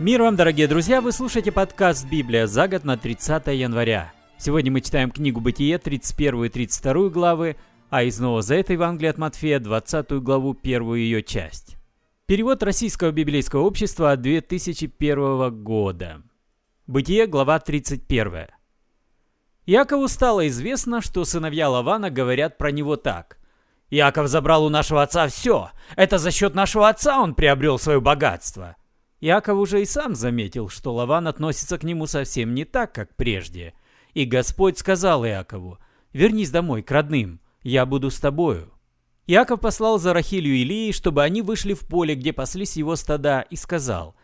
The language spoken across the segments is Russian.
Мир вам, дорогие друзья! Вы слушаете подкаст «Библия» за год на 30 января. Сегодня мы читаем книгу Бытие, 31 и 32 главы, а из Нового Завета Евангелия от Матфея, 20 главу, первую ее часть. Перевод Российского библейского общества от 2001 года. Бытие, глава 31. Якову стало известно, что сыновья Лавана говорят про него так. «Яков забрал у нашего отца все. Это за счет нашего отца он приобрел свое богатство». Яков уже и сам заметил, что Лаван относится к нему совсем не так, как прежде. И Господь сказал Иакову, «Вернись домой к родным, я буду с тобою». Яков послал за Рахилью и Илией, чтобы они вышли в поле, где паслись его стада, и сказал,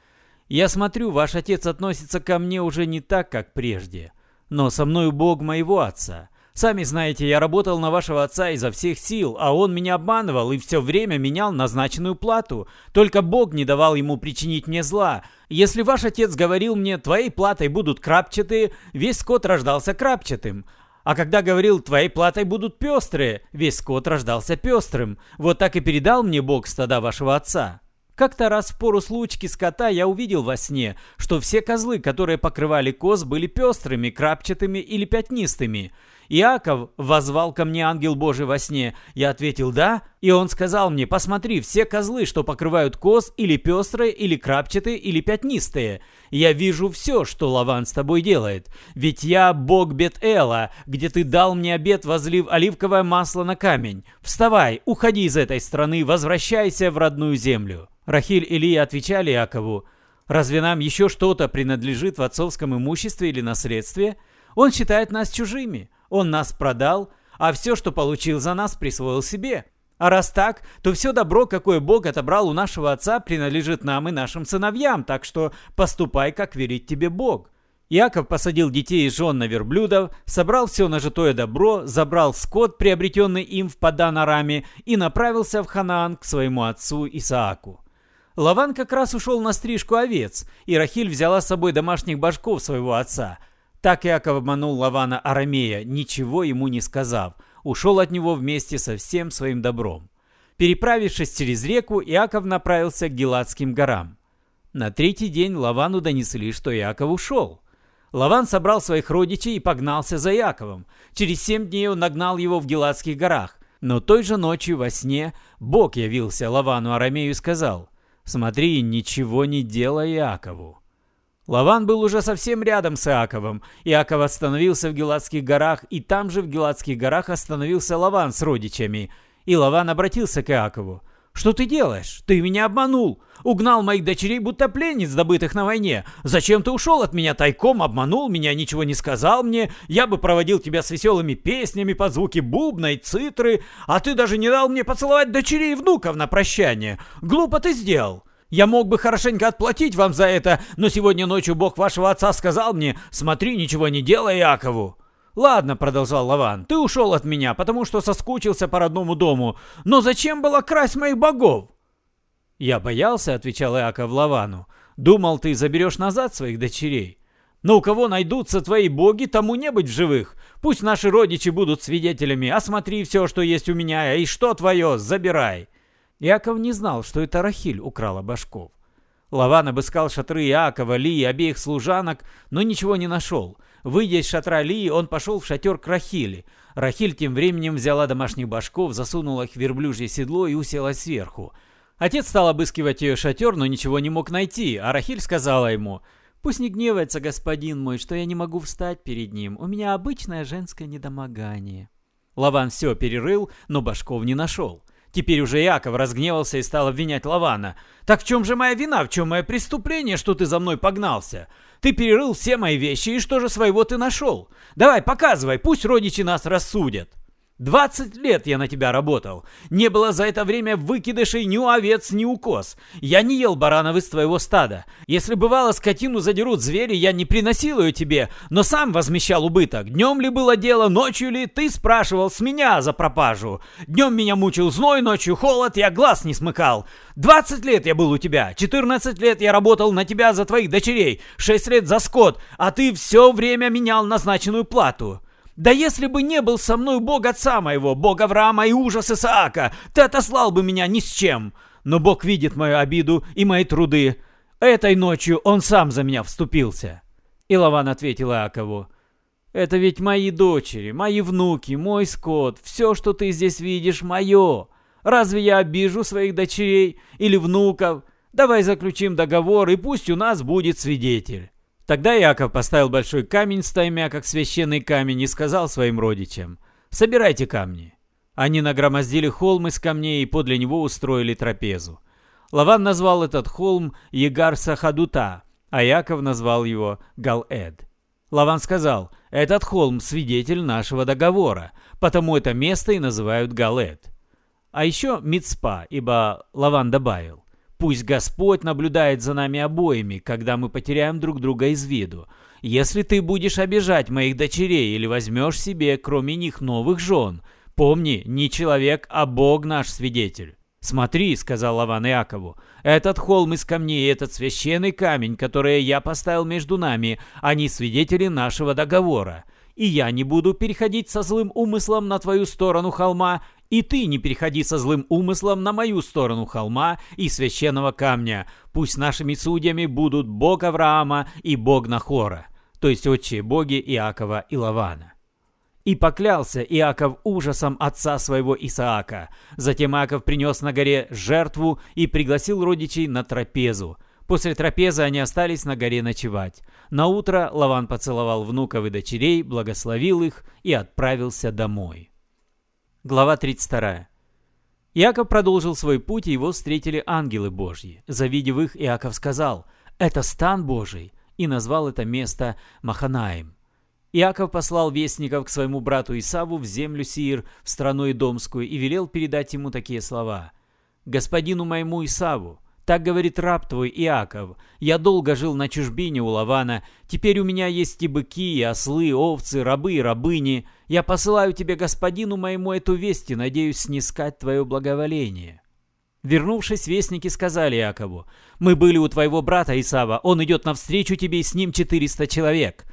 «Я смотрю, ваш отец относится ко мне уже не так, как прежде, но со мною Бог моего отца, Сами знаете, я работал на вашего отца изо всех сил, а он меня обманывал и все время менял назначенную плату. Только Бог не давал ему причинить мне зла. Если ваш отец говорил мне, твоей платой будут крапчатые, весь скот рождался крапчатым. А когда говорил, твоей платой будут пестрые, весь скот рождался пестрым. Вот так и передал мне Бог стада вашего отца. Как-то раз в пору случки скота я увидел во сне, что все козлы, которые покрывали коз, были пестрыми, крапчатыми или пятнистыми. Иаков возвал ко мне ангел Божий во сне. Я ответил «да», и он сказал мне «посмотри, все козлы, что покрывают коз, или пестрые, или крапчатые, или пятнистые. Я вижу все, что Лаван с тобой делает. Ведь я Бог Бет-Эла, где ты дал мне обед, возлив оливковое масло на камень. Вставай, уходи из этой страны, возвращайся в родную землю». Рахиль и Лия отвечали Иакову «Разве нам еще что-то принадлежит в отцовском имуществе или наследстве? Он считает нас чужими». Он нас продал, а все, что получил за нас, присвоил себе. А раз так, то все добро, какое Бог отобрал у нашего отца, принадлежит нам и нашим сыновьям, так что поступай, как верит тебе Бог». Яков посадил детей и жен на верблюдов, собрал все нажитое добро, забрал скот, приобретенный им в Падан-Араме, и направился в Ханаан к своему отцу Исааку. Лаван как раз ушел на стрижку овец, и Рахиль взяла с собой домашних башков своего отца – так Иаков обманул Лавана Арамея, ничего ему не сказав, ушел от него вместе со всем своим добром. Переправившись через реку, Иаков направился к Геладским горам. На третий день Лавану донесли, что Иаков ушел. Лаван собрал своих родичей и погнался за Иаковом. Через семь дней он нагнал его в Геладских горах. Но той же ночью во сне Бог явился Лавану Арамею и сказал, «Смотри, ничего не делай Иакову». Лаван был уже совсем рядом с Иаковом. Иаков остановился в Геладских горах, и там же в Геладских горах остановился Лаван с родичами. И Лаван обратился к Иакову. «Что ты делаешь? Ты меня обманул. Угнал моих дочерей, будто пленниц, добытых на войне. Зачем ты ушел от меня тайком, обманул меня, ничего не сказал мне? Я бы проводил тебя с веселыми песнями под звуки бубна и цитры, а ты даже не дал мне поцеловать дочерей и внуков на прощание. Глупо ты сделал». Я мог бы хорошенько отплатить вам за это, но сегодня ночью Бог вашего отца сказал мне, смотри, ничего не делай Якову. «Ладно», — продолжал Лаван, — «ты ушел от меня, потому что соскучился по родному дому. Но зачем было красть моих богов?» «Я боялся», — отвечал Иаков Лавану. «Думал, ты заберешь назад своих дочерей. Но у кого найдутся твои боги, тому не быть в живых. Пусть наши родичи будут свидетелями. Осмотри все, что есть у меня, и что твое, забирай». Иаков не знал, что это Рахиль украла башков. Лаван обыскал шатры Иакова, Лии обеих служанок, но ничего не нашел. Выйдя из шатра Лии, он пошел в шатер к Рахиле. Рахиль тем временем взяла домашних башков, засунула их в верблюжье седло и уселась сверху. Отец стал обыскивать ее шатер, но ничего не мог найти, а Рахиль сказала ему, «Пусть не гневается господин мой, что я не могу встать перед ним. У меня обычное женское недомогание». Лаван все перерыл, но башков не нашел. Теперь уже Яков разгневался и стал обвинять Лавана. «Так в чем же моя вина? В чем мое преступление, что ты за мной погнался? Ты перерыл все мои вещи, и что же своего ты нашел? Давай, показывай, пусть родичи нас рассудят». Двадцать лет я на тебя работал. Не было за это время выкидышей ни у овец, ни у коз. Я не ел баранов из твоего стада. Если бывало скотину задерут звери, я не приносил ее тебе, но сам возмещал убыток. Днем ли было дело, ночью ли, ты спрашивал с меня за пропажу. Днем меня мучил зной, ночью холод, я глаз не смыкал. Двадцать лет я был у тебя, четырнадцать лет я работал на тебя за твоих дочерей, шесть лет за скот, а ты все время менял назначенную плату. Да если бы не был со мной Бог отца моего, Бог Авраама и ужас Исаака, ты отослал бы меня ни с чем. Но Бог видит мою обиду и мои труды. Этой ночью он сам за меня вступился. И Лаван ответил Иакову, «Это ведь мои дочери, мои внуки, мой скот, все, что ты здесь видишь, мое. Разве я обижу своих дочерей или внуков? Давай заключим договор, и пусть у нас будет свидетель». Тогда Яков поставил большой камень стаймя, как священный камень, и сказал своим родичам, «Собирайте камни». Они нагромоздили холм из камней и подле него устроили трапезу. Лаван назвал этот холм Егар-Сахадута, а Яков назвал его Гал-Эд. Лаван сказал, «Этот холм – свидетель нашего договора, потому это место и называют Галет». А еще Мицпа, ибо Лаван добавил, «Пусть Господь наблюдает за нами обоими, когда мы потеряем друг друга из виду. Если ты будешь обижать моих дочерей или возьмешь себе, кроме них, новых жен, Помни, не человек, а Бог наш свидетель. «Смотри», — сказал Лаван Иакову, — «этот холм из камней, этот священный камень, который я поставил между нами, они свидетели нашего договора. И я не буду переходить со злым умыслом на твою сторону холма, и ты не переходи со злым умыслом на мою сторону холма и священного камня. Пусть нашими судьями будут Бог Авраама и Бог Нахора, то есть отчие боги Иакова и Лавана. И поклялся Иаков ужасом отца своего Исаака. Затем Иаков принес на горе жертву и пригласил родичей на трапезу. После трапезы они остались на горе ночевать. На утро Лаван поцеловал внуков и дочерей, благословил их и отправился домой. Глава 32. Иаков продолжил свой путь, и его встретили ангелы Божьи. Завидев их, Иаков сказал «Это стан Божий», и назвал это место Маханаим. Иаков послал вестников к своему брату Исаву в землю Сиир, в страну Идомскую, и велел передать ему такие слова. «Господину моему Исаву, так говорит раб твой Иаков, я долго жил на чужбине у Лавана, теперь у меня есть и быки, и ослы, овцы, рабы и рабыни. Я посылаю тебе, господину моему, эту весть и надеюсь снискать твое благоволение». Вернувшись, вестники сказали Иакову, «Мы были у твоего брата Исава, он идет навстречу тебе, и с ним четыреста человек».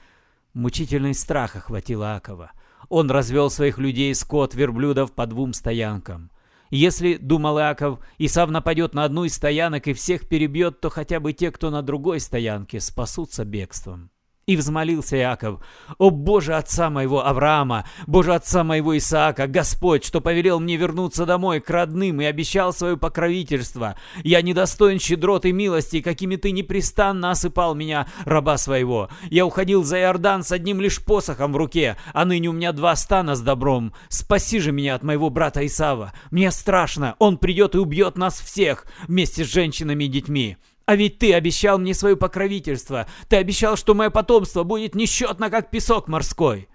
Мучительный страх охватил Акова. Он развел своих людей скот верблюдов по двум стоянкам. Если, думал Иаков, Исав нападет на одну из стоянок и всех перебьет, то хотя бы те, кто на другой стоянке, спасутся бегством. И взмолился Иаков, «О Боже отца моего Авраама, Боже отца моего Исаака, Господь, что повелел мне вернуться домой к родным и обещал свое покровительство. Я недостоин щедрот и милости, какими ты непрестанно осыпал меня, раба своего. Я уходил за Иордан с одним лишь посохом в руке, а ныне у меня два стана с добром. Спаси же меня от моего брата Исава. Мне страшно, он придет и убьет нас всех вместе с женщинами и детьми». А ведь ты обещал мне свое покровительство. Ты обещал, что мое потомство будет несчетно, как песок морской.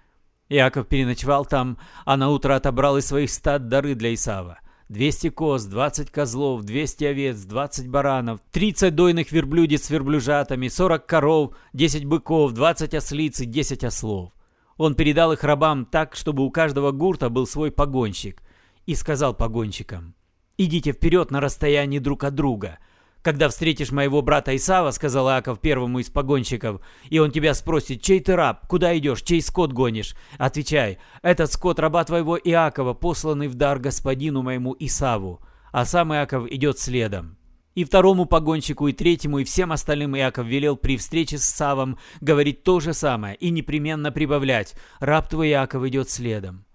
Иаков переночевал там, а на утро отобрал из своих стад дары для Исава. 200 коз, 20 козлов, 200 овец, 20 баранов, 30 дойных верблюдец с верблюжатами, 40 коров, 10 быков, 20 ослиц и 10 ослов. Он передал их рабам так, чтобы у каждого гурта был свой погонщик, и сказал погонщикам, «Идите вперед на расстоянии друг от друга, когда встретишь моего брата Исава, сказал Иаков первому из погонщиков, и он тебя спросит, чей ты раб, куда идешь, чей скот гонишь? Отвечай, этот скот раба твоего Иакова, посланный в дар господину моему Исаву. А сам Иаков идет следом. И второму погонщику, и третьему, и всем остальным Иаков велел при встрече с Савом говорить то же самое и непременно прибавлять «Раб твой Иаков идет следом».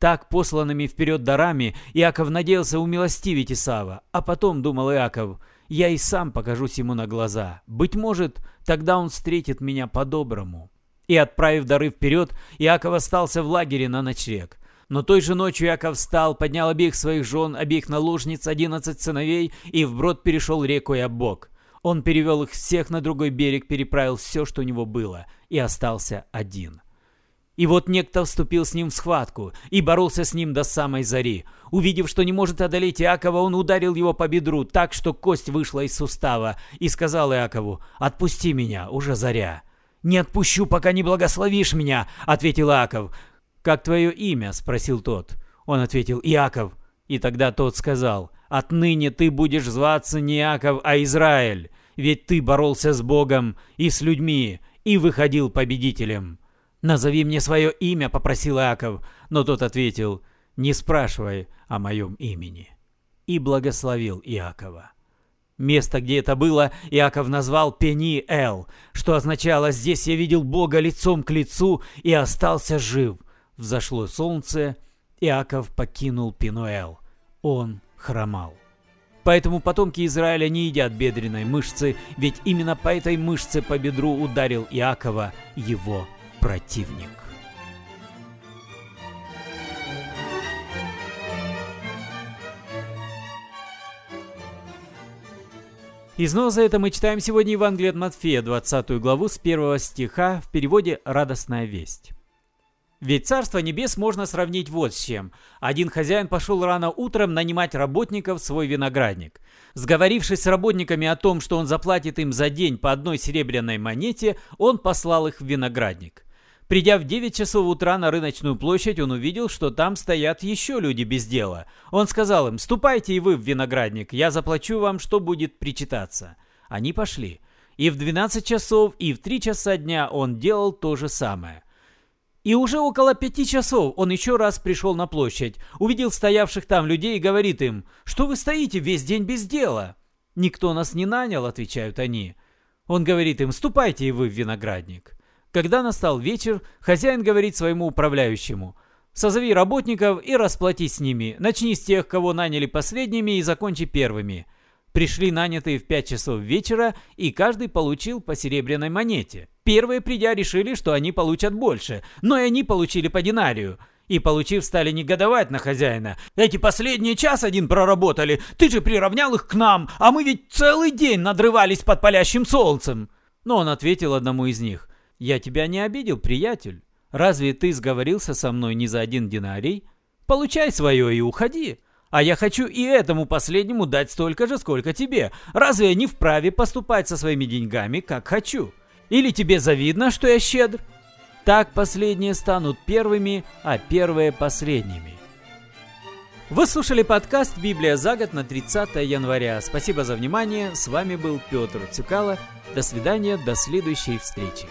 Так, посланными вперед дарами, Иаков надеялся умилостивить Исава, а потом, думал Иаков, я и сам покажусь ему на глаза. Быть может, тогда он встретит меня по-доброму. И, отправив дары вперед, Иаков остался в лагере на ночлег. Но той же ночью Иаков встал, поднял обеих своих жен, обеих наложниц, одиннадцать сыновей, и вброд перешел реку Ябок. Он перевел их всех на другой берег, переправил все, что у него было, и остался один. И вот некто вступил с ним в схватку и боролся с ним до самой зари. Увидев, что не может одолеть Иакова, он ударил его по бедру так, что кость вышла из сустава, и сказал Иакову, «Отпусти меня, уже заря». «Не отпущу, пока не благословишь меня», — ответил Иаков. «Как твое имя?» — спросил тот. Он ответил, «Иаков». И тогда тот сказал, «Отныне ты будешь зваться не Иаков, а Израиль, ведь ты боролся с Богом и с людьми, и выходил победителем». «Назови мне свое имя», — попросил Иаков, но тот ответил, «Не спрашивай о моем имени». И благословил Иакова. Место, где это было, Иаков назвал Пени-Эл, что означало «здесь я видел Бога лицом к лицу и остался жив». Взошло солнце, Иаков покинул Пинуэл. Он хромал. Поэтому потомки Израиля не едят бедренной мышцы, ведь именно по этой мышце по бедру ударил Иакова его противник. И снова за это мы читаем сегодня Евангелие от Матфея, 20 главу с 1 стиха в переводе «Радостная весть». Ведь Царство Небес можно сравнить вот с чем. Один хозяин пошел рано утром нанимать работников в свой виноградник. Сговорившись с работниками о том, что он заплатит им за день по одной серебряной монете, он послал их в виноградник. Придя в 9 часов утра на рыночную площадь, он увидел, что там стоят еще люди без дела. Он сказал им, «Ступайте и вы в виноградник, я заплачу вам, что будет причитаться». Они пошли. И в 12 часов, и в 3 часа дня он делал то же самое. И уже около пяти часов он еще раз пришел на площадь, увидел стоявших там людей и говорит им, «Что вы стоите весь день без дела?» «Никто нас не нанял», — отвечают они. Он говорит им, «Ступайте и вы в виноградник». Когда настал вечер, хозяин говорит своему управляющему «Созови работников и расплатись с ними. Начни с тех, кого наняли последними, и закончи первыми». Пришли нанятые в 5 часов вечера, и каждый получил по серебряной монете. Первые, придя, решили, что они получат больше, но и они получили по динарию. И, получив, стали негодовать на хозяина. «Эти последние час один проработали, ты же приравнял их к нам, а мы ведь целый день надрывались под палящим солнцем!» Но он ответил одному из них. «Я тебя не обидел, приятель. Разве ты сговорился со мной не за один динарий? Получай свое и уходи. А я хочу и этому последнему дать столько же, сколько тебе. Разве я не вправе поступать со своими деньгами, как хочу? Или тебе завидно, что я щедр? Так последние станут первыми, а первые последними». Вы слушали подкаст «Библия за год» на 30 января. Спасибо за внимание. С вами был Петр Цюкало. До свидания, до следующей встречи.